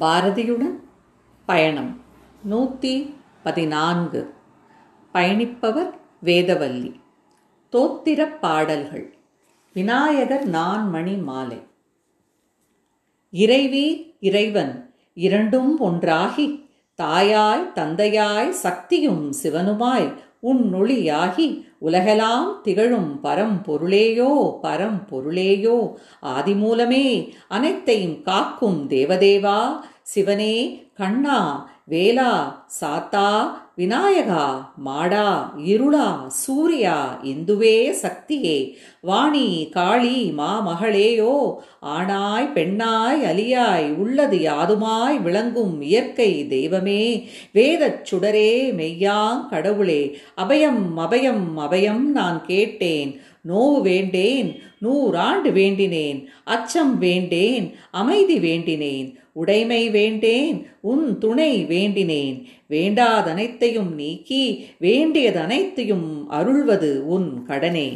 பாரதியுடன் பயணம். நூற்றி பதினான்கு. பயணிப்பவர் வேதவல்லி. தோத்திரப் பாடல்கள். விநாயகர் நான்மணி மாலை. இறைவி இறைவன் இரண்டும் ஒன்றாகி தாயாய் தந்தையாய் சக்தியும் சிவனுமாய் உன் ஒளியாகி உலகெல்லாம் திகழும் பரம்பொருளேயோ பரம்பொருளேயோ. ஆதிமூலமே அனைத்தையும் காக்கும் தேவதேவா. சிவனே கண்ணா வேலா சாத்தா விநாயகா மாடா இருளா சூர்யா இந்துவே சக்தியே வாணி காளி மா மகளேயோ ஆணாய் பெண்ணாய் அலியாய் உள்ளது யாதுமாய் விளங்கும் இயற்கை தெய்வமே வேதச் சுடரே மெய்யாங் கடவுளே அபயம் அபயம் அபயம் நான் கேட்டேன் நோவு வேண்டேன் நூறாண்டு வேண்டினேன் அச்சம் வேண்டேன் அமைதி வேண்டினேன் உடைமை வேண்டேன் உன் துணை வேண்டினேன். வேண்டாதனைத்தையும் நீக்கி வேண்டியதனைத்தையும் அருள்வது உன் கடனே.